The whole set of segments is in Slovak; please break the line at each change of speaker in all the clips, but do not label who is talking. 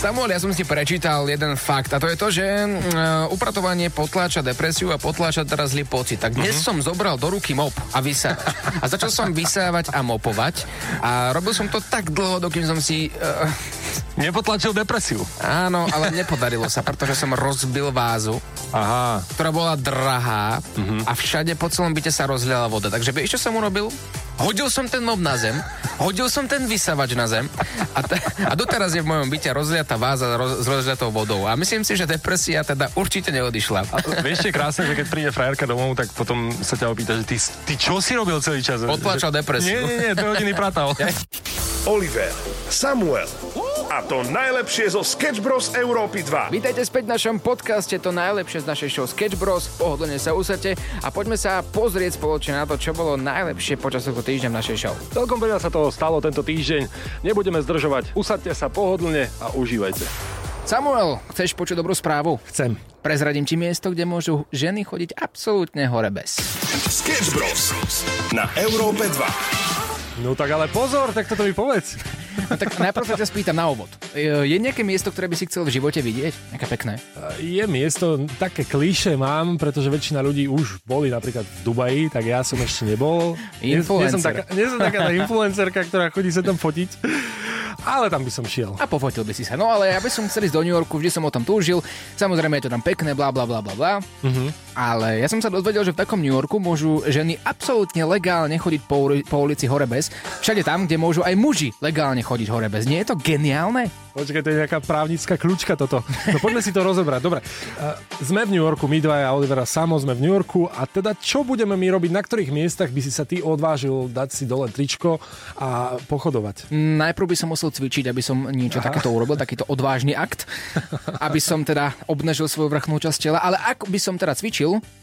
Samuel, ja som si prečítal jeden fakt a to je to, že uh, upratovanie potláča depresiu a potláča teraz zlý pocit. Tak dnes uh-huh. som zobral do ruky mop a vysávať. A začal som vysávať a mopovať a robil som to tak dlho, dokým som si... Uh,
Nepotlačil depresiu.
Áno, ale nepodarilo sa, pretože som rozbil vázu,
Aha.
ktorá bola drahá uh-huh. a všade po celom byte sa rozliala voda. Takže vieš, čo som urobil? Hodil som ten mob na zem, hodil som ten vysavač na zem a, t- a doteraz je v mojom byte rozliatá váza roz- s rozliatou vodou. A myslím si, že depresia teda určite neodišla.
A vieš, je krásne, že keď príde frajerka domov, tak potom sa ťa opýta, že ty, ty čo si robil celý čas?
Potlačal depresiu.
Nie, nie, nie, dve hodiny pratal.
Oliver, Samuel a to najlepšie zo Sketch Bros. Európy 2.
Vítajte späť v našom podcaste, to najlepšie z našej show Sketch Bros. Pohodlne sa usate a poďme sa pozrieť spoločne na to, čo bolo najlepšie počas tohto týždňa v našej show.
Celkom veľa sa toho stalo tento týždeň. Nebudeme zdržovať. Usadte sa pohodlne a užívajte.
Samuel, chceš počuť dobrú správu?
Chcem.
Prezradím ti miesto, kde môžu ženy chodiť absolútne hore bez.
Sketch Bros. na Európe 2.
No tak ale pozor, tak toto mi povedz.
No tak najprv sa ťa spýtam na úvod. Je nejaké miesto, ktoré by si chcel v živote vidieť? Nejaké pekné?
Je miesto, také klíše mám, pretože väčšina ľudí už boli napríklad v Dubaji, tak ja som ešte nebol. Nie, nie som taká, nie som taká tá influencerka, ktorá chodí sa tam fotiť. Ale tam by som šiel.
A pofotil by si sa. No ale ja by som chcel ísť do New Yorku, vždy som o tom túžil. Samozrejme je to tam pekné, bla bla bla bla bla. Uh-huh. Ale ja som sa dozvedel, že v takom New Yorku môžu ženy absolútne legálne chodiť po, uli- po ulici hore bez. Všade tam, kde môžu aj muži legálne chodiť hore bez. Nie je to geniálne?
Počkaj, to je nejaká právnická kľúčka toto. No poďme si to rozobrať. Dobre, uh, sme v New Yorku, my dva a Olivera Samo sme v New Yorku a teda čo budeme my robiť, na ktorých miestach by si sa ty odvážil dať si dole tričko a pochodovať?
Najprv by som musel cvičiť, aby som niečo Aha. takéto urobil, takýto odvážny akt, aby som teda obnažil svoju vrchnú časť tela, ale ak by som teda cvičil,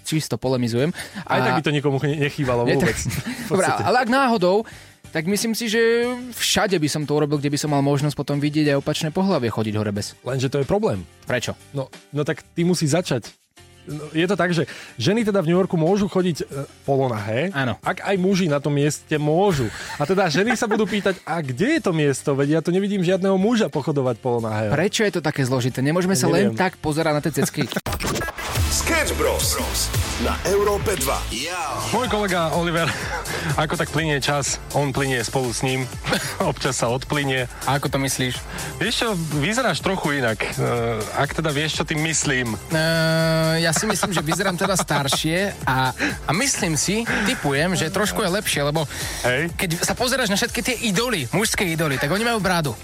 čisto polemizujem.
Aj tak by to nikomu nechýbalo vôbec.
Dobre, ale ak náhodou tak myslím si, že všade by som to urobil, kde by som mal možnosť potom vidieť aj opačné pohlavie chodiť hore bez.
Lenže to je problém.
Prečo?
No, no tak ty musí začať. No, je to tak, že ženy teda v New Yorku môžu chodiť e, polonahé,
Áno.
ak aj muži na tom mieste môžu. A teda ženy sa budú pýtať, a kde je to miesto? Veď ja tu nevidím žiadneho muža pochodovať polonahé.
Prečo je to také zložité? Nemôžeme sa
Neviem.
len tak pozerať na tie cecky.
Sketch Bros. na Európe 2.
Môj kolega Oliver, ako tak plinie čas, on plinie spolu s ním, občas sa odplinie.
A ako to myslíš?
Vieš čo, vyzeráš trochu inak. Uh, ak teda vieš, čo tým myslím.
Uh, ja si myslím, že vyzerám teda staršie a, a myslím si, typujem, že trošku je lepšie, lebo
Hej.
keď sa pozeráš na všetky tie idoly, mužské idoly, tak oni majú bradu.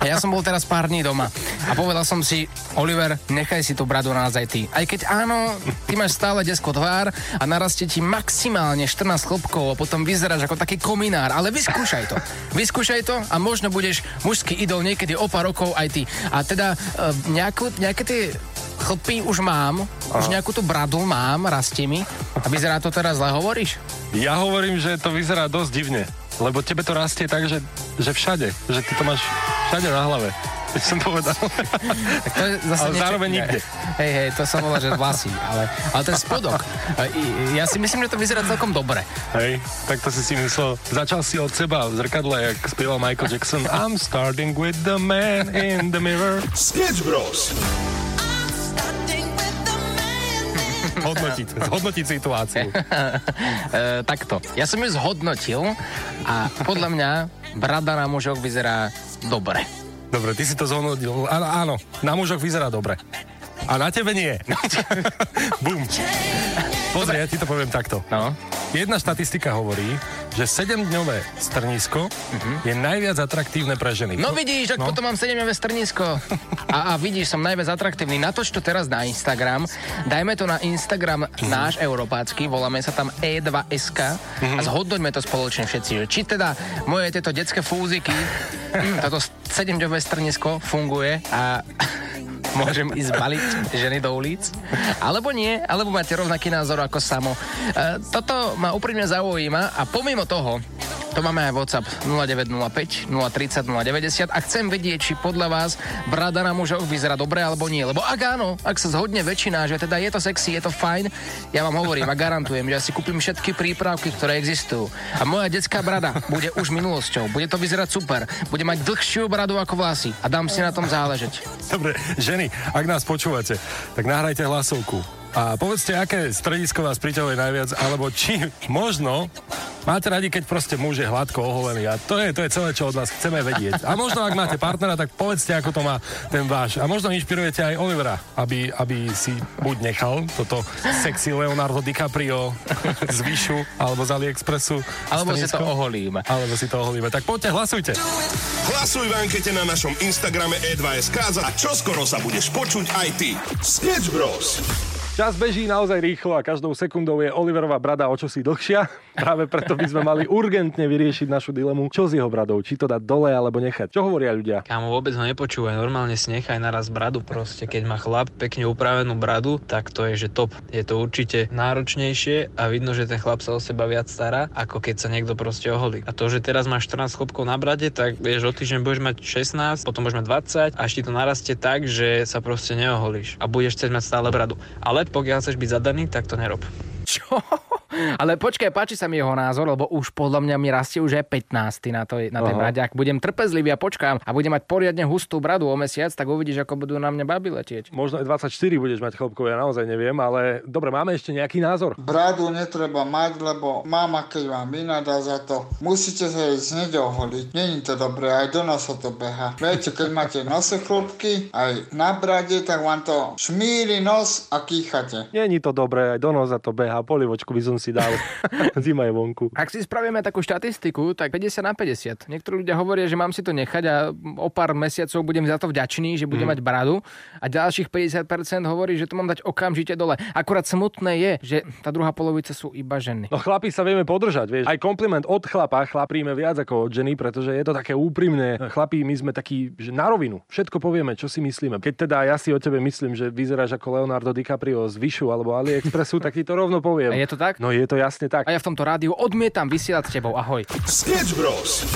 A ja som bol teraz pár dní doma a povedal som si, Oliver, nechaj si tú bradu na nás aj ty. Aj keď áno, ty máš stále desko tvár a narastie ti maximálne 14 chlopkov a potom vyzeráš ako taký kominár, ale vyskúšaj to. Vyskúšaj to a možno budeš mužský idol niekedy o pár rokov aj ty. A teda uh, nejakú, nejaké tie chlpy už mám, už nejakú tú bradu mám, rastie mi. A vyzerá to teraz zle, hovoríš?
Ja hovorím, že to vyzerá dosť divne. Lebo tebe to rastie tak, že, že všade. Že ty to máš všade na hlave. Keď som povedal.
Tak to je zase
Ale zároveň nikde.
Hej, hej, to som volal, že vlasy, ale, ale ten spodok, e, ja si myslím, že to vyzerá celkom dobre.
Hej, tak to si si myslel. Začal si od seba v zrkadle, jak spieval Michael Jackson. I'm starting with the man in the mirror.
Sketch Bros.
Hodnotiť, hodnotiť situáciu.
E, takto, ja som ju zhodnotil a podľa mňa brada na mužoch vyzerá dobre.
Dobre, ty si to zhodnotil. Áno, áno, na mužoch vyzerá dobre. A na tebe nie. Bum. Pozri, ja ti to poviem takto.
No.
Jedna štatistika hovorí, že 7-dňové strnisko uh-huh. je najviac atraktívne pre ženy.
No vidíš, ak no. potom mám 7 strnisko. A, a vidíš, som najviac atraktívny. Natoč to teraz na Instagram. Dajme to na Instagram uh-huh. náš európácky, voláme sa tam E2SK uh-huh. a zhodnoťme to spoločne všetci. Či teda moje tieto detské fúziky, toto 7-dňové strnisko funguje a môžem ísť baliť ženy do ulic? Alebo nie? Alebo máte rovnaký názor ako samo? E, toto ma úprimne zaujíma a pomimo toho, To máme aj WhatsApp 0905 030 090 a chcem vedieť, či podľa vás brada na mužoch vyzerá dobre alebo nie. Lebo ak áno, ak sa zhodne väčšina, že teda je to sexy, je to fajn, ja vám hovorím a garantujem, že ja si kúpim všetky prípravky, ktoré existujú. A moja detská brada bude už minulosťou. Bude to vyzerať super. Bude mať dlhšiu bradu ako vlasy a dám si na tom záležeť.
Dobre, ženy, ak nás počúvate, tak nahrajte hlasovku. A povedzte, aké stredisko vás priťahuje najviac, alebo či možno máte radi, keď proste muž je hladko oholený. A to je, to je celé, čo od vás chceme vedieť. A možno, ak máte partnera, tak povedzte, ako to má ten váš. A možno inšpirujete aj Olivera, aby, aby si buď nechal toto sexy Leonardo DiCaprio z Vyšu, alebo z AliExpressu.
Alebo si to oholíme.
Alebo si to oholíme. Tak poďte, hlasujte.
Hlasuj v ankete na našom Instagrame E2SK a čoskoro sa budeš počuť aj ty. Sketch Bros.
Čas beží naozaj rýchlo a každou sekundou je Oliverová brada o čosi dlhšia. Práve preto by sme mali urgentne vyriešiť našu dilemu, čo s jeho bradou, či to dať dole alebo nechať. Čo hovoria ľudia?
Kámo, vôbec ho nepočúvaj, normálne si nechaj naraz bradu proste. Keď má chlap pekne upravenú bradu, tak to je, že top. Je to určite náročnejšie a vidno, že ten chlap sa o seba viac stará, ako keď sa niekto proste oholí. A to, že teraz máš 14 chlopkov na brade, tak vieš, o týždeň budeš mať 16, potom budeš mať 20 a až ti to narastie tak, že sa proste neoholíš a budeš chcieť mať stále bradu. Ale pokiaľ chceš byť zadaný, tak to nerob.
Čo? Ale počkaj, páči sa mi jeho názor, lebo už podľa mňa mi rastie už aj 15 na, to, na tej brade. Ak budem trpezlivý a počkám a budem mať poriadne hustú bradu o mesiac, tak uvidíš, ako budú na mňa baby letieť.
Možno aj 24 budeš mať chlopkov, ja naozaj neviem, ale dobre, máme ešte nejaký názor?
Bradu netreba mať, lebo mama, keď vám vynadá za to, musíte sa ísť hneď oholiť. Není to dobré, aj do nosa to beha. Viete, keď máte nose chlopky, aj na brade, tak vám to šmíri nos a kýchate.
Není to dobré, aj do noza to beha, polivočku by som si dal. Zima je vonku.
Ak si spravíme takú štatistiku, tak 50 na 50. Niektorí ľudia hovoria, že mám si to nechať a o pár mesiacov budem za to vďačný, že budem
Mhm.
mať bradu a ďalších 50% hovorí, že to mám dať okamžite dole. Akurát smutné je, že tá druhá polovica sú iba ženy.
No chlapi sa vieme podržať, vieš. Aj kompliment od chlapa chlapíme viac ako od ženy, pretože je to také úprimné. Chlapí, my sme takí, že na rovinu. Všetko povieme, čo si myslíme. Keď teda ja si o tebe myslím, že vyzeráš ako Leonardo DiCaprio z Vyšu alebo AliExpressu, tak ti to rovno poviem.
A je to tak?
No je to jasne tak.
A ja v tomto rádiu odmietam vysielať s tebou. Ahoj.
Sketch Bros.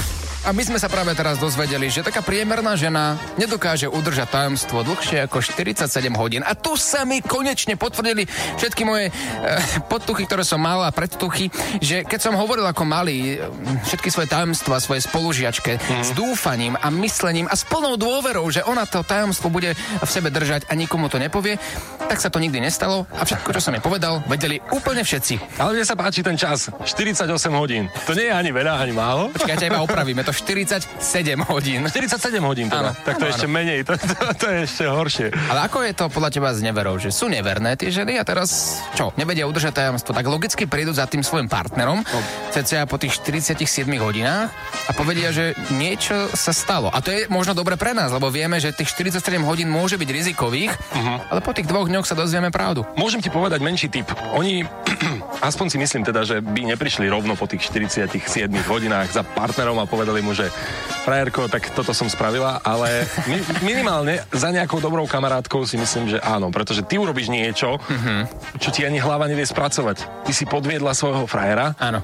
A my sme sa práve teraz dozvedeli, že taká priemerná žena nedokáže udržať tajomstvo dlhšie ako 47 hodín. A tu sa mi konečne potvrdili všetky moje e, podtuchy, ktoré som mal a predtuchy, že keď som hovoril ako malý e, všetky svoje tajomstva svoje spolužiačke s dúfaním a myslením a s plnou dôverou, že ona to tajomstvo bude v sebe držať a nikomu to nepovie, tak sa to nikdy nestalo a všetko, čo som jej povedal, vedeli úplne všetci.
Ale mne sa páči ten čas. 48 hodín. To nie je ani veľa, ani málo.
Počkajte, iba opravíme, to 47 hodín.
47 hodín teda.
Áno,
tak to
áno,
ešte
áno.
menej. To, to, to je ešte horšie.
Ale ako je to podľa teba s neverou? Že sú neverné tie ženy a teraz čo? Nevedia udržať tajomstvo. Tak logicky prídu za tým svojim partnerom, cca po tých 47 hodinách a povedia, že niečo sa stalo. A to je možno dobre pre nás, lebo vieme, že tých 47 hodín môže byť rizikových, ale po tých dvoch dňoch sa dozvieme pravdu.
Môžem ti povedať menší tip. Oni, aspoň si myslím teda, že by neprišli rovno po tých 47 hodinách za partnerom a povedali mu, že frajerko, tak toto som spravila, ale mi, minimálne za nejakou dobrou kamarátkou si myslím, že áno, pretože ty urobíš niečo, čo ti ani hlava nevie spracovať. Ty si podviedla svojho frajera,
Áno.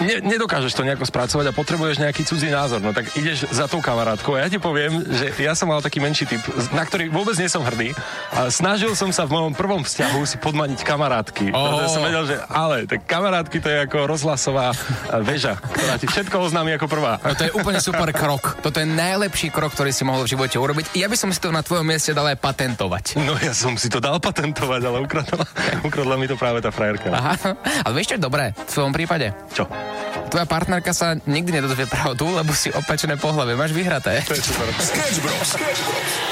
ne, nedokážeš to nejako spracovať a potrebuješ nejaký cudzí názor, no tak ideš za tou kamarátkou. A ja ti poviem, že ja som mal taký menší typ, na ktorý vôbec nie som hrdý. A snažil som sa v mojom prvom vzťahu si podmaniť kamarátky.
Oh.
Pretože som vedel, že ale, tak kamarátky to je ako rozhlasová e, väža, ktorá ti všetko oznámi ako prvá.
No to je úplne super krok. Toto je najlepší krok, ktorý si mohol v živote urobiť. Ja by som si to na tvojom mieste dal aj patentovať.
No ja som si to dal patentovať, ale ukradla, ukradla mi to práve tá frajerka.
Aha, ale vieš čo je dobré v tvojom prípade?
Čo?
Tvoja partnerka sa nikdy nedozvie pravdu, lebo si opečené pohlavie. Máš vyhraté.
To je super.
Sketch Bros. Sketch Bros.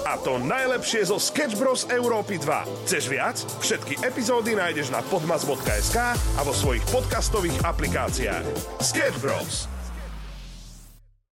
a to najlepšie zo Sketch Bros. Európy 2. Chceš viac? Všetky epizódy nájdeš na podmas.sk a vo svojich podcastových aplikáciách. Sketch Bros.